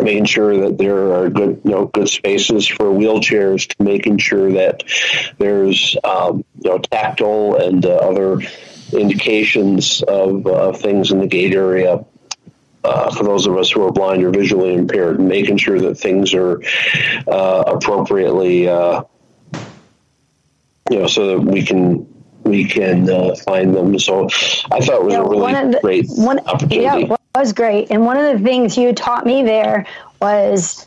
making sure that there are good, you know, good spaces for wheelchairs, to making sure that there's, um, you know, tactile and uh, other indications of uh, things in the gate area. Uh, for those of us who are blind or visually impaired, making sure that things are uh, appropriately, uh, you know, so that we can we can uh, find them. So I thought it was Yeah, a really one of the- great one, opportunity. Yeah, it was great. And one of the things you taught me there was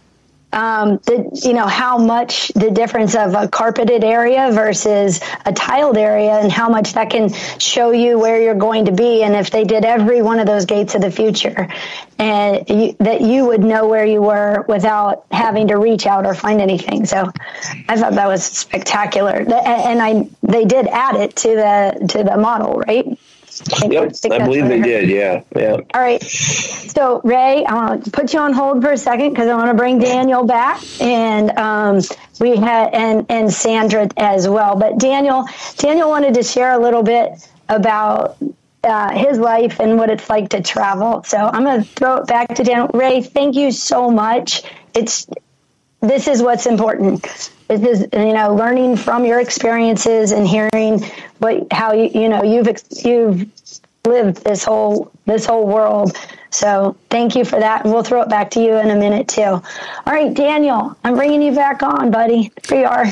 um, the you know how much the difference of a carpeted area versus a tiled area, and how much that can show you where you're going to be, and if they did every one of those gates of the future, and you, that you would know where you were without having to reach out or find anything. So, I thought that was spectacular, and I they did add it to the to the model, right? Yep, I believe they did. Yeah, yeah. All right. So, Ray, I want to put you on hold for a second because I want to bring Daniel back, and um, we had and and Sandra as well. But Daniel, Daniel wanted to share a little bit about uh, his life and what it's like to travel. So I'm going to throw it back to Daniel. Ray, thank you so much. It's this is what's important. This is you know learning from your experiences and hearing what how you you know you've you've lived this whole this whole world. So thank you for that, and we'll throw it back to you in a minute too. All right, Daniel, I'm bringing you back on, buddy. Here you are.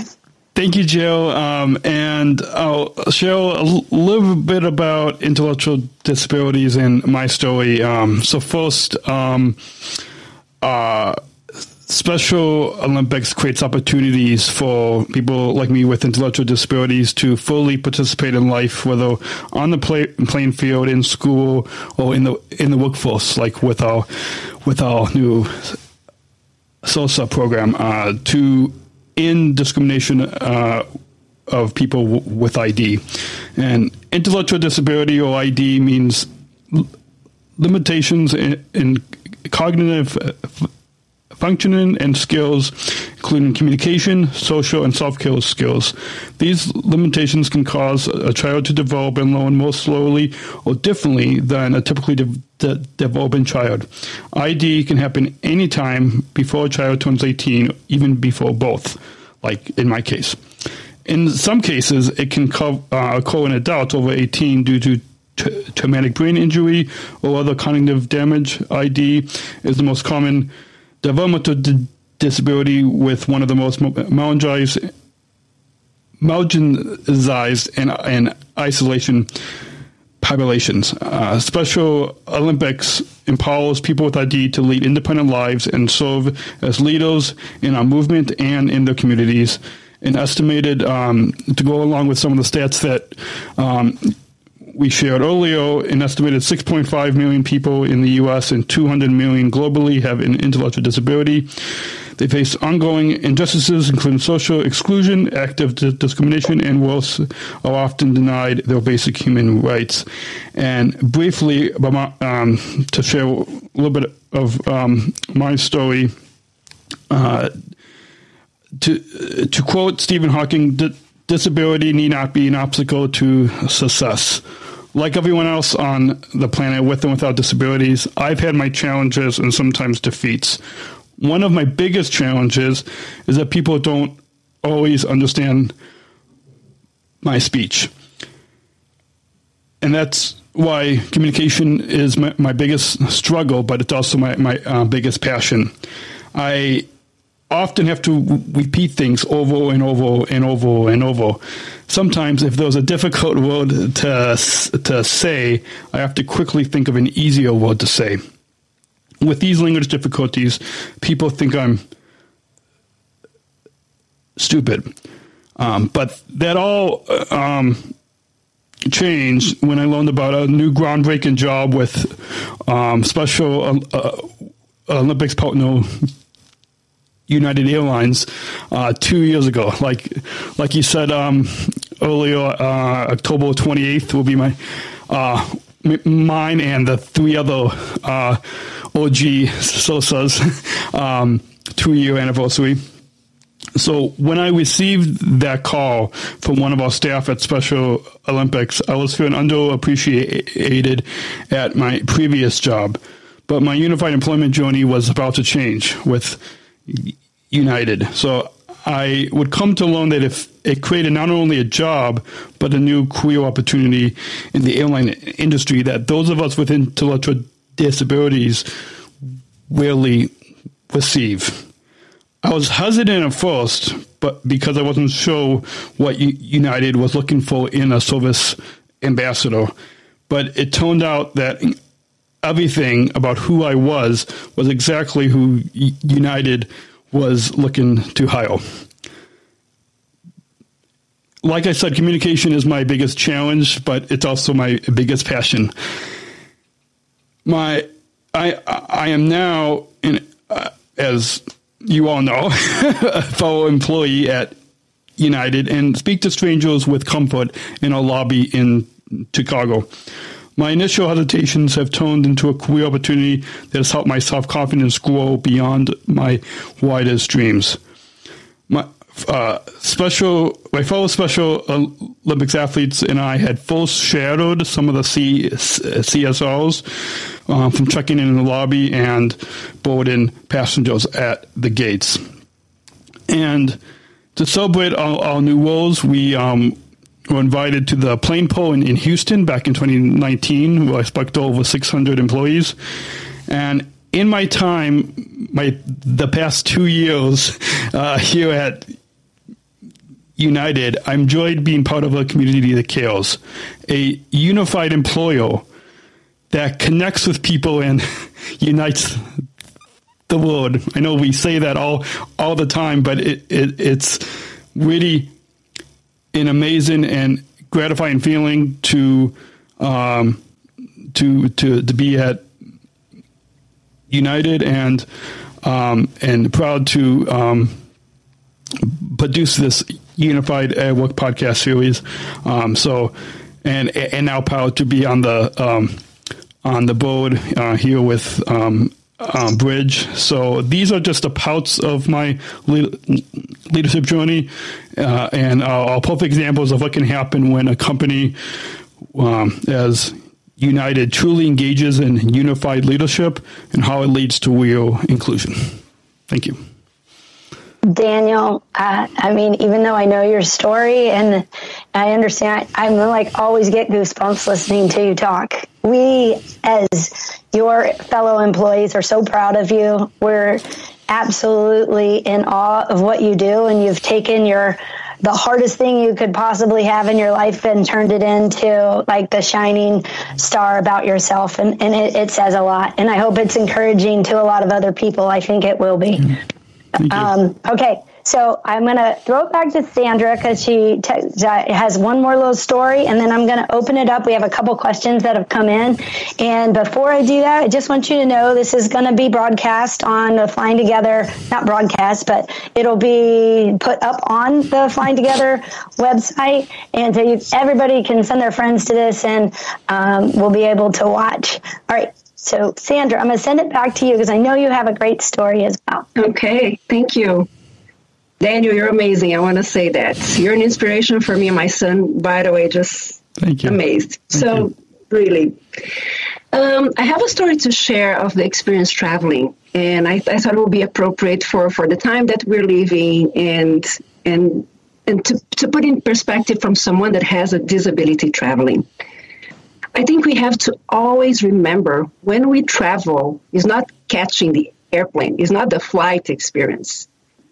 Thank you, Joe. Um, and I'll share a little bit about intellectual disabilities and my story. Um, so first, um, uh, Special Olympics creates opportunities for people like me with intellectual disabilities to fully participate in life, whether on the play, playing field, in school, or in the in the workforce, like with our with our new SOSA program, uh, to end discrimination uh, of people w- with ID. And intellectual disability or ID means limitations in, in cognitive uh, functioning and skills, including communication, social, and skill skills. These limitations can cause a child to develop and learn more slowly or differently than a typically de- de- developing child. ID can happen anytime before a child turns 18, even before both, like in my case. In some cases, it can co- uh, occur in adults over 18 due to t- traumatic brain injury or other cognitive damage. ID is the most common developmental d- disability with one of the most marginalized, marginalized and, and isolation populations. Uh, Special Olympics empowers people with ID to lead independent lives and serve as leaders in our movement and in their communities. And estimated um, to go along with some of the stats that um, we shared earlier, an estimated 6.5 million people in the U.S. and 200 million globally have an intellectual disability. They face ongoing injustices, including social exclusion, active di- discrimination, and worse, are often denied their basic human rights. And briefly, um, to share a little bit of um, my story, uh, to to quote Stephen Hawking, "Di- disability need not be an obstacle to success. Like everyone else on the planet, with and without disabilities, I've had my challenges and sometimes defeats. One of my biggest challenges is that people don't always understand my speech. And that's why communication is my, my biggest struggle, but it's also my, my uh, biggest passion. I often have to repeat things over and over and over and over. Sometimes, if there's a difficult word to to say, I have to quickly think of an easier word to say. With these language difficulties, people think I'm stupid, um, but that all um, changed when I learned about a new groundbreaking job with um, Special uh, Olympics partner United Airlines uh, two years ago. Like like you said um, earlier, uh, October 28th will be my uh, mine and the three other uh, OG Sosa's um, two year anniversary. So when I received that call from one of our staff at Special Olympics, I was feeling underappreciated at my previous job. but my unified employment journey was about to change with United. So I would come to learn that if it created not only a job, but a new career opportunity in the airline industry, that those of us with intellectual disabilities rarely receive. I was hesitant at first, but because I wasn't sure what United was looking for in a service ambassador. But it turned out that everything about who I was was exactly who United was looking to hire. Like I said, communication is my biggest challenge, but it's also my biggest passion. My, I, I am now in, uh, as you all know, a fellow employee at United and speak to strangers with comfort in a lobby in Chicago. My initial hesitations have turned into a career opportunity that has helped my self confidence grow beyond my wildest dreams. My uh, special, my fellow Special Olympics athletes and I had full shadowed some of the C, um, from checking in, in the lobby and boarding passengers at the gates. And to celebrate our, our new roles, we um, invited to the plane pull in, in Houston back in 2019, where I spoke to over 600 employees. And in my time, my the past two years uh, here at United, I'm enjoyed being part of a community that cares, a unified employer that connects with people and unites the world. I know we say that all all the time, but it, it it's really an amazing and gratifying feeling to um, to to to be at United and um, and proud to um, produce this unified work podcast series. Um, so and and now proud to be on the um, on the board uh, here with um, um, Bridge. So these are just the parts of my le- leadership journey, uh, and uh, perfect examples of what can happen when a company um, as United truly engages in unified leadership and how it leads to real inclusion. Thank you. Daniel, uh, I mean, even though I know your story and I understand, I, am like always get goosebumps listening to you talk. We, as your fellow employees, are so proud of you. We're absolutely in awe of what you do, and you've taken your the hardest thing you could possibly have in your life and turned it into like the shining star about yourself. And, and it, it says a lot. And i hope it's encouraging to a lot of other people. I think it will be um, okay, so I'm going to throw it back to Sandra because she has one more little story, and then I'm going to open it up. We have a couple questions that have come in. And before I do that, I just want you to know this is going to be broadcast on the Flying Together, not broadcast, but it'll be put up on the Flying Together website. And so you, everybody can send their friends to this, and um, we'll be able to watch. All right. So, Sandra, I'm going to send it back to you because I know you have a great story as well. Okay, thank you. Daniel, you're amazing. I want to say that. You're an inspiration for me and my son, by the way, just thank you. amazed. Thank so, you. really. Um, I have a story to share of the experience traveling, and I, I, thought it would be appropriate for, for the time that we're living and and and to, to put in perspective from someone that has a disability traveling. I think we have to always remember when we travel is not catching the airplane, it's not the flight experience.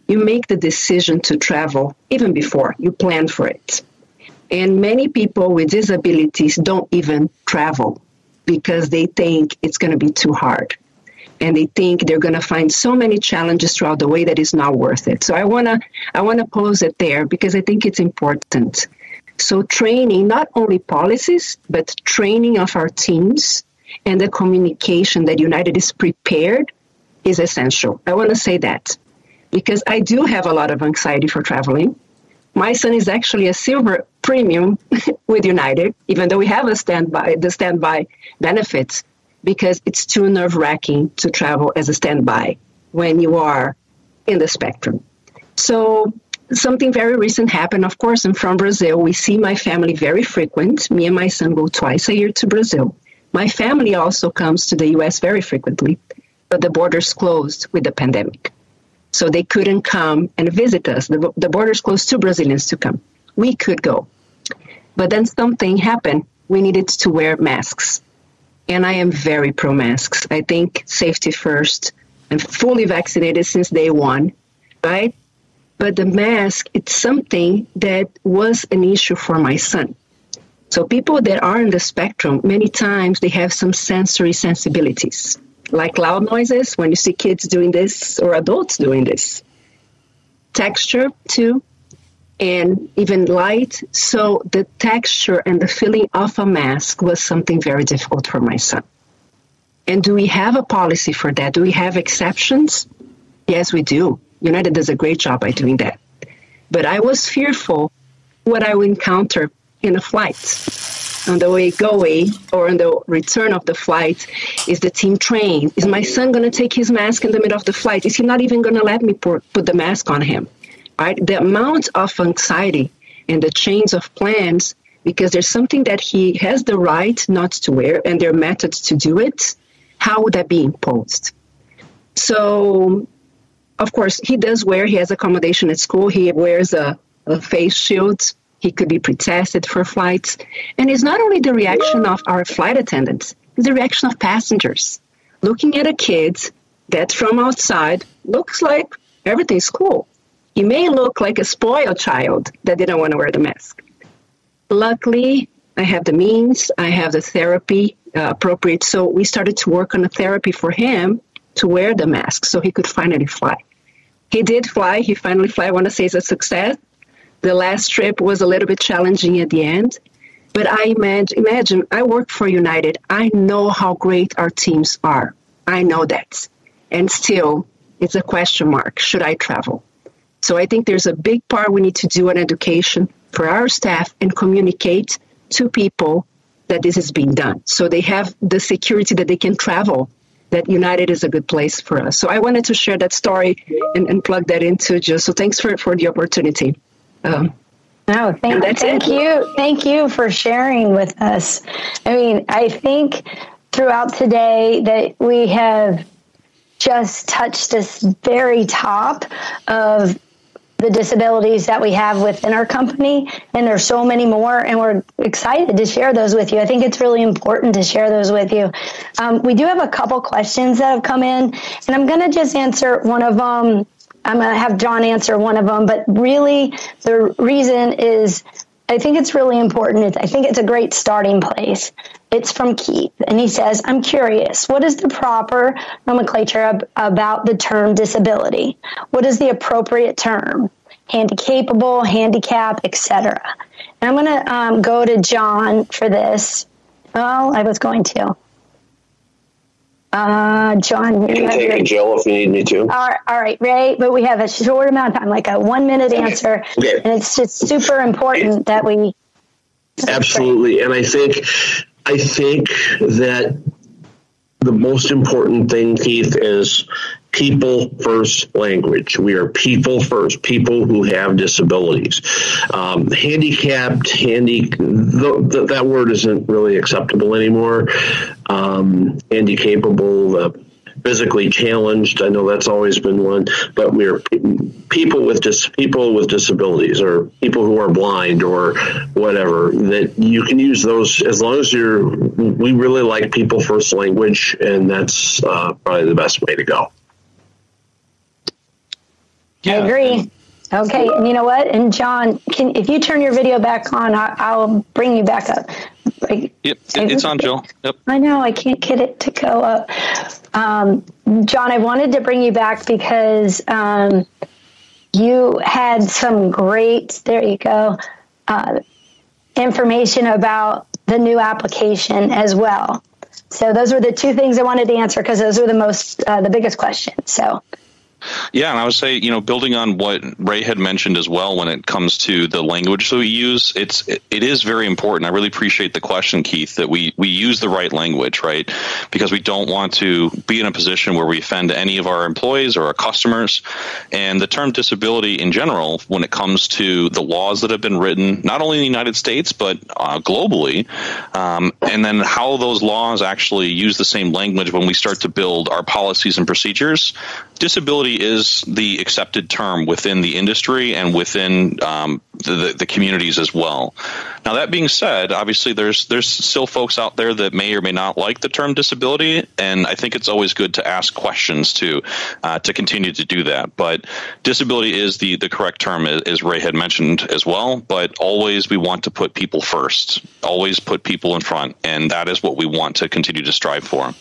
You make the decision to travel even before you plan for it. And many people with disabilities don't even travel because they think it's going to be too hard. And they think they're going to find so many challenges throughout the way that it's not worth it. So I want to I want to pose it there because I think it's important. So, training, not only policies, but training of our teams and the communication that United is prepared is essential. I want to say that because I do have a lot of anxiety for traveling. My son is actually a silver premium with United, even though we have a standby, the standby benefits, because it's too nerve wracking to travel as a standby when you are in the spectrum. So something very recent happened. Of course, I'm from Brazil. We see my family very frequent. Me and my son go twice a year to Brazil. My family also comes to the US very frequently, but the borders closed with the pandemic. So they couldn't come and visit us. The, the borders closed to Brazilians to come. We could go. But then something happened. We needed to wear masks. And I am very pro masks. I think safety first. I'm fully vaccinated since day one, right? But the mask, it's something that was an issue for my son. So people that are in the spectrum, many times they have some sensory sensibilities, like loud noises when you see kids doing this or adults doing this. Texture too, and even light. So the texture and the feeling of a mask was something very difficult for my son. And do we have a policy for that? Do we have exceptions? Yes, we do. United does a great job by doing that. But I was fearful what I would encounter in a flight. On the way going or on the return of the flight, is the team trained? Is my son going to take his mask in the middle of the flight? Is he not even going to let me put, put the mask on him? Right? The amount of anxiety and the change of plans, because there's something that he has the right not to wear and there are methods to do it, how would that be imposed? So, of course, he does wear, he has accommodation at school, he wears a, a face shield he could be pre-tested for flights. And it's not only the reaction of our flight attendants, it's the reaction of passengers. Looking at a kid that from outside looks like everything's cool. He may look like a spoiled child that didn't want to wear the mask. Luckily, I have the means, I have the therapy uh, appropriate. So we started to work on a therapy for him to wear the mask so he could finally fly. He did fly. He finally flew. I want to say it's a success. The last trip was a little bit challenging at the end, but I imagine, imagine I work for United. I know how great our teams are. I know that. And still, it's a question mark. Should I travel? So I think there's a big part we need to do on education for our staff and communicate to people that this is being done. So they have the security that they can travel, that United is a good place for us. So I wanted to share that story and, and plug that into just so thanks for, for the opportunity. Um, no, thank, thank you. Thank you for sharing with us. I mean, I think throughout today that we have just touched this very top of the disabilities that we have within our company and there's so many more and we're excited to share those with you. I think it's really important to share those with you. Um, we do have a couple questions that have come in and i'm going to just answer one of them I'm going to have John answer one of them, but really the reason is I think it's really important. I think it's a great starting place. It's from Keith, and he says, I'm curious, what is the proper nomenclature ab- about the term disability? What is the appropriate term? Handicapable, handicap, etc. And I'm going to um, go to John for this. Well, I was going to. Uh, John, you can take it, Jill, if you need me to. All right, all right, Ray. But we have a short amount of time, like a one minute answer, okay. and it's just super important that we. Absolutely, and I think, I think that the most important thing, Keith, is people first language. We are people first, people who have disabilities. Um, handicapped, handy, the, the, that word isn't really acceptable anymore. Um, handicapable, uh, physically challenged. I know that's always been one, but we're people with dis- people with disabilities or people who are blind or whatever. That you can use those as long as you're. We really like people first language, and that's uh, probably the best way to go. Yeah. I agree. Okay, and you know what? And John, can if you turn your video back on, I, will bring you back up. Like, yep, it's on, Jill. Yep. I know I can't get it to go up. Um, John, I wanted to bring you back because um, you had some great. There you go. Uh, information about the new application as well. So those were the two things I wanted to answer because those were the most uh, the biggest questions. So Yeah, and I would say, you know, building on what Ray had mentioned as well when it comes to the language that we use, it's it, is very important. I really appreciate the question, Keith, that we we use the right language, right? Because we don't want to be in a position where we offend any of our employees or our customers. And the term disability in general, when it comes to the laws that have been written, not only in the United States but uh, globally, um, and then how those laws actually use the same language when we start to build our policies and procedures. Disability is the accepted term within the industry and within um, the, the communities as well. Now, that being said, obviously there's there's still folks out there that may or may not like the term disability, and I think it's always good to ask questions to uh, to continue to do that. But disability is the the correct term, as Ray had mentioned as well. But always we want to put people first. Always put people in front, and that is what we want to continue to strive for.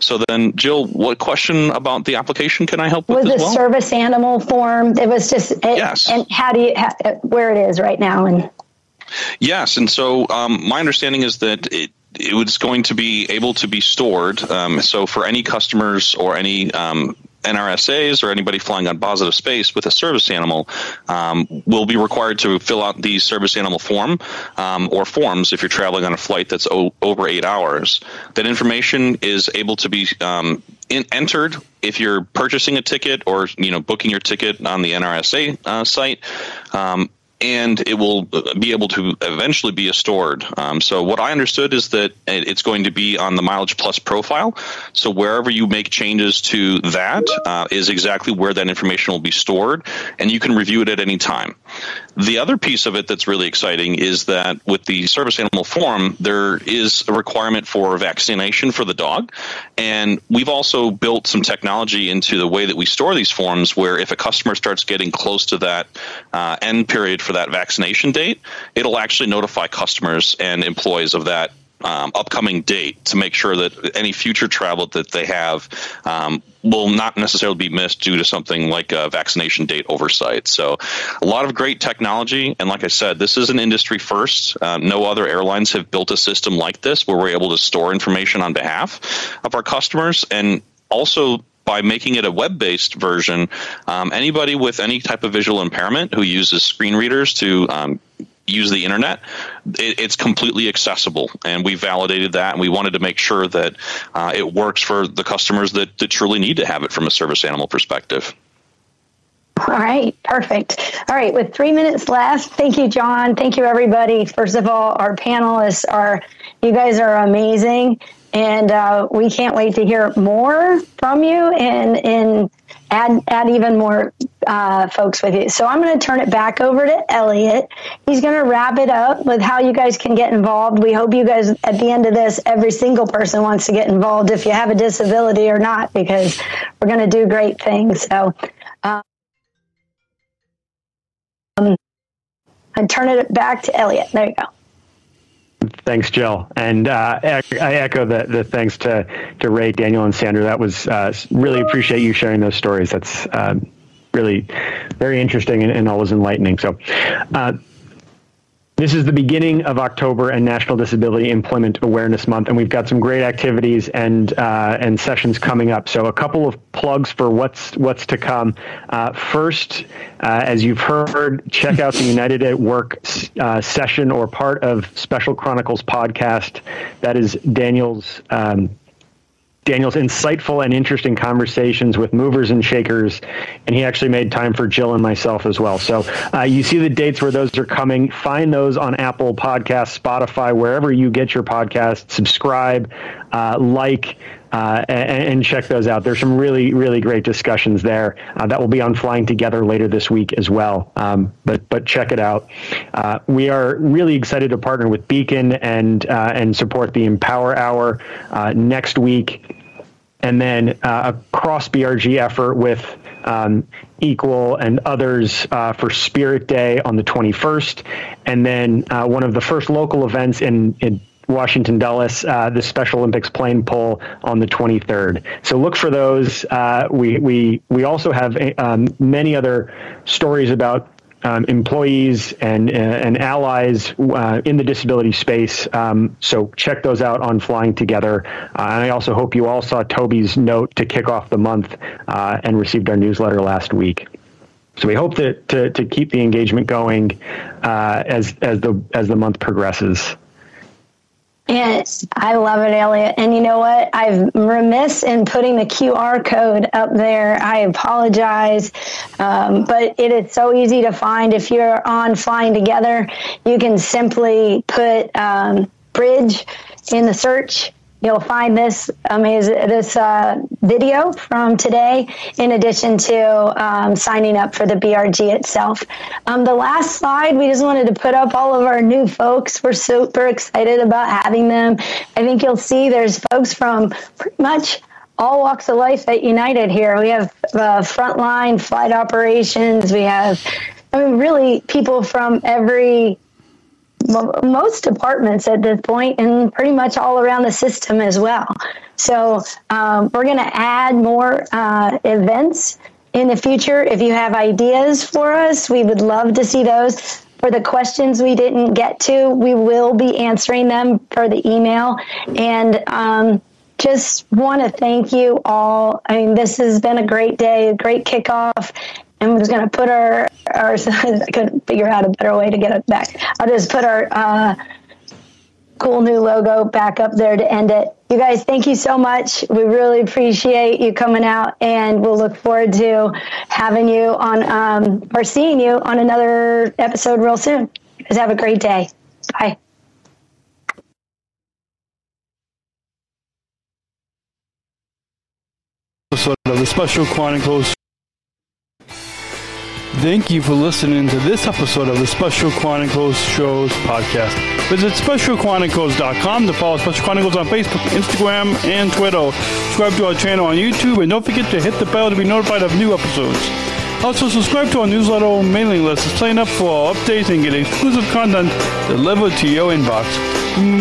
So then, Jill, what question about the application can I help with? Was as a well? service animal form? It was just it, Yes. And how do you how, where it is right now? And Yes, and so um, my understanding is that it it was going to be able to be stored. Um, so for any customers or any um, NRSAs or anybody flying on positive space with a service animal um, will be required to fill out the service animal form um, or forms if you're traveling on a flight that's o- over eight hours. That information is able to be um, in, entered if you're purchasing a ticket or you know booking your ticket on the NRSA uh, site. Um, and it will be able to eventually be stored. Um, so what I understood is that it's going to be on the Mileage Plus profile. So wherever you make changes to that uh, is exactly where that information will be stored, and you can review it at any time. The other piece of it that's really exciting is that with the service animal form, there is a requirement for vaccination for the dog. And we've also built some technology into the way that we store these forms where if a customer starts getting close to that uh, end period for that vaccination date, it'll actually notify customers and employees of that um, upcoming date to make sure that any future travel that they have um, will not necessarily be missed due to something like a vaccination date oversight. So, a lot of great technology. And like I said, this is an industry first. Um, no other airlines have built a system like this where we're able to store information on behalf of our customers and also by making it a web-based version, um, anybody with any type of visual impairment who uses screen readers to um, use the internet, it, it's completely accessible, and we validated that, and we wanted to make sure that uh, it works for the customers that, that truly need to have it from a service animal perspective. All right, perfect. All right, with three minutes left, thank you, John. Thank you, everybody. First of all, our panelists are, you guys are amazing, and uh, we can't wait to hear more from you and and add add even more uh, folks with you. So I'm going to turn it back over to Elliot. He's going to wrap it up with how you guys can get involved. We hope you guys, at the end of this, every single person wants to get involved if you have a disability or not, because we're going to do great things. So. Um, and turn it back to Elliot. There you go. Thanks, Jill. And uh, I echo the, the thanks to, to Ray, Daniel, and Sandra. That was uh, really appreciate you sharing those stories. That's uh, really very interesting and, and always enlightening. So, uh, this is the beginning of October and National Disability Employment Awareness Month, and we've got some great activities and uh, and sessions coming up. So, a couple of plugs for what's what's to come. Uh, first, uh, as you've heard, check out the United at Work uh, session or part of Special Chronicles podcast. That is Daniel's. Um, Daniel's insightful and interesting conversations with movers and shakers, and he actually made time for Jill and myself as well. So uh, you see the dates where those are coming. Find those on Apple Podcasts, Spotify, wherever you get your podcast. Subscribe, uh, like. Uh, and, and check those out. There's some really, really great discussions there uh, that will be on Flying Together later this week as well. Um, but but check it out. Uh, we are really excited to partner with Beacon and uh, and support the Empower Hour uh, next week and then uh, a cross BRG effort with um, Equal and others uh, for Spirit Day on the 21st, and then uh, one of the first local events in, in Washington Dulles, uh, the Special Olympics plane pull on the 23rd. So look for those. Uh, we we we also have um, many other stories about um, employees and uh, and allies uh, in the disability space. Um, so check those out on Flying Together. Uh, and I also hope you all saw Toby's note to kick off the month uh, and received our newsletter last week. So we hope that to, to keep the engagement going uh, as as the as the month progresses. Yes, I love it, Elliot. And you know what? I'm remiss in putting the QR code up there. I apologize, um, but it is so easy to find. If you're on Flying Together, you can simply put um, bridge in the search You'll find this amazing this uh, video from today, in addition to um, signing up for the BRG itself. Um, the last slide, we just wanted to put up all of our new folks. We're super excited about having them. I think you'll see there's folks from pretty much all walks of life at United here. We have uh, frontline flight operations. We have, I mean, really people from every most departments at this point and pretty much all around the system as well. So um, we're going to add more uh, events in the future. If you have ideas for us, we would love to see those. For the questions we didn't get to, we will be answering them for the email. And um, just want to thank you all. I mean, this has been a great day, a great kickoff, we're just going to put our, our I couldn't figure out a better way to get it back. I'll just put our uh, cool new logo back up there to end it. You guys, thank you so much. We really appreciate you coming out, and we'll look forward to having you on um, or seeing you on another episode real soon. Guys have a great day. Bye. Episode of the Special Chronicles Thank you for listening to this episode of the Special Chronicles Shows podcast. Visit specialchronicles.com to follow Special Chronicles on Facebook, Instagram, and Twitter. Subscribe to our channel on YouTube, and don't forget to hit the bell to be notified of new episodes. Also, subscribe to our newsletter mailing list to sign up for our updates and get exclusive content delivered to your inbox.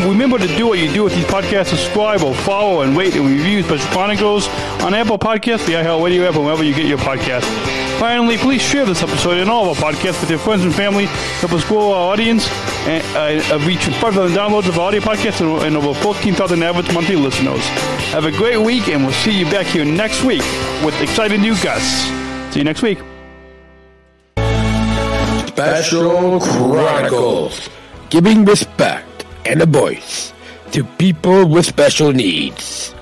Remember to do what you do with these podcasts. Subscribe or follow and rate and review Special Chronicles on Apple Podcasts, the iHeartRadio app, and wherever you get your podcasts. Finally, please share this episode and all of our podcasts with your friends and family. Help us grow our audience and uh, reach 5,000 downloads of our audio podcasts and, and over 14,000 average monthly listeners. Have a great week, and we'll see you back here next week with exciting new guests. See you next week. Special Chronicles, giving respect and a voice to people with special needs.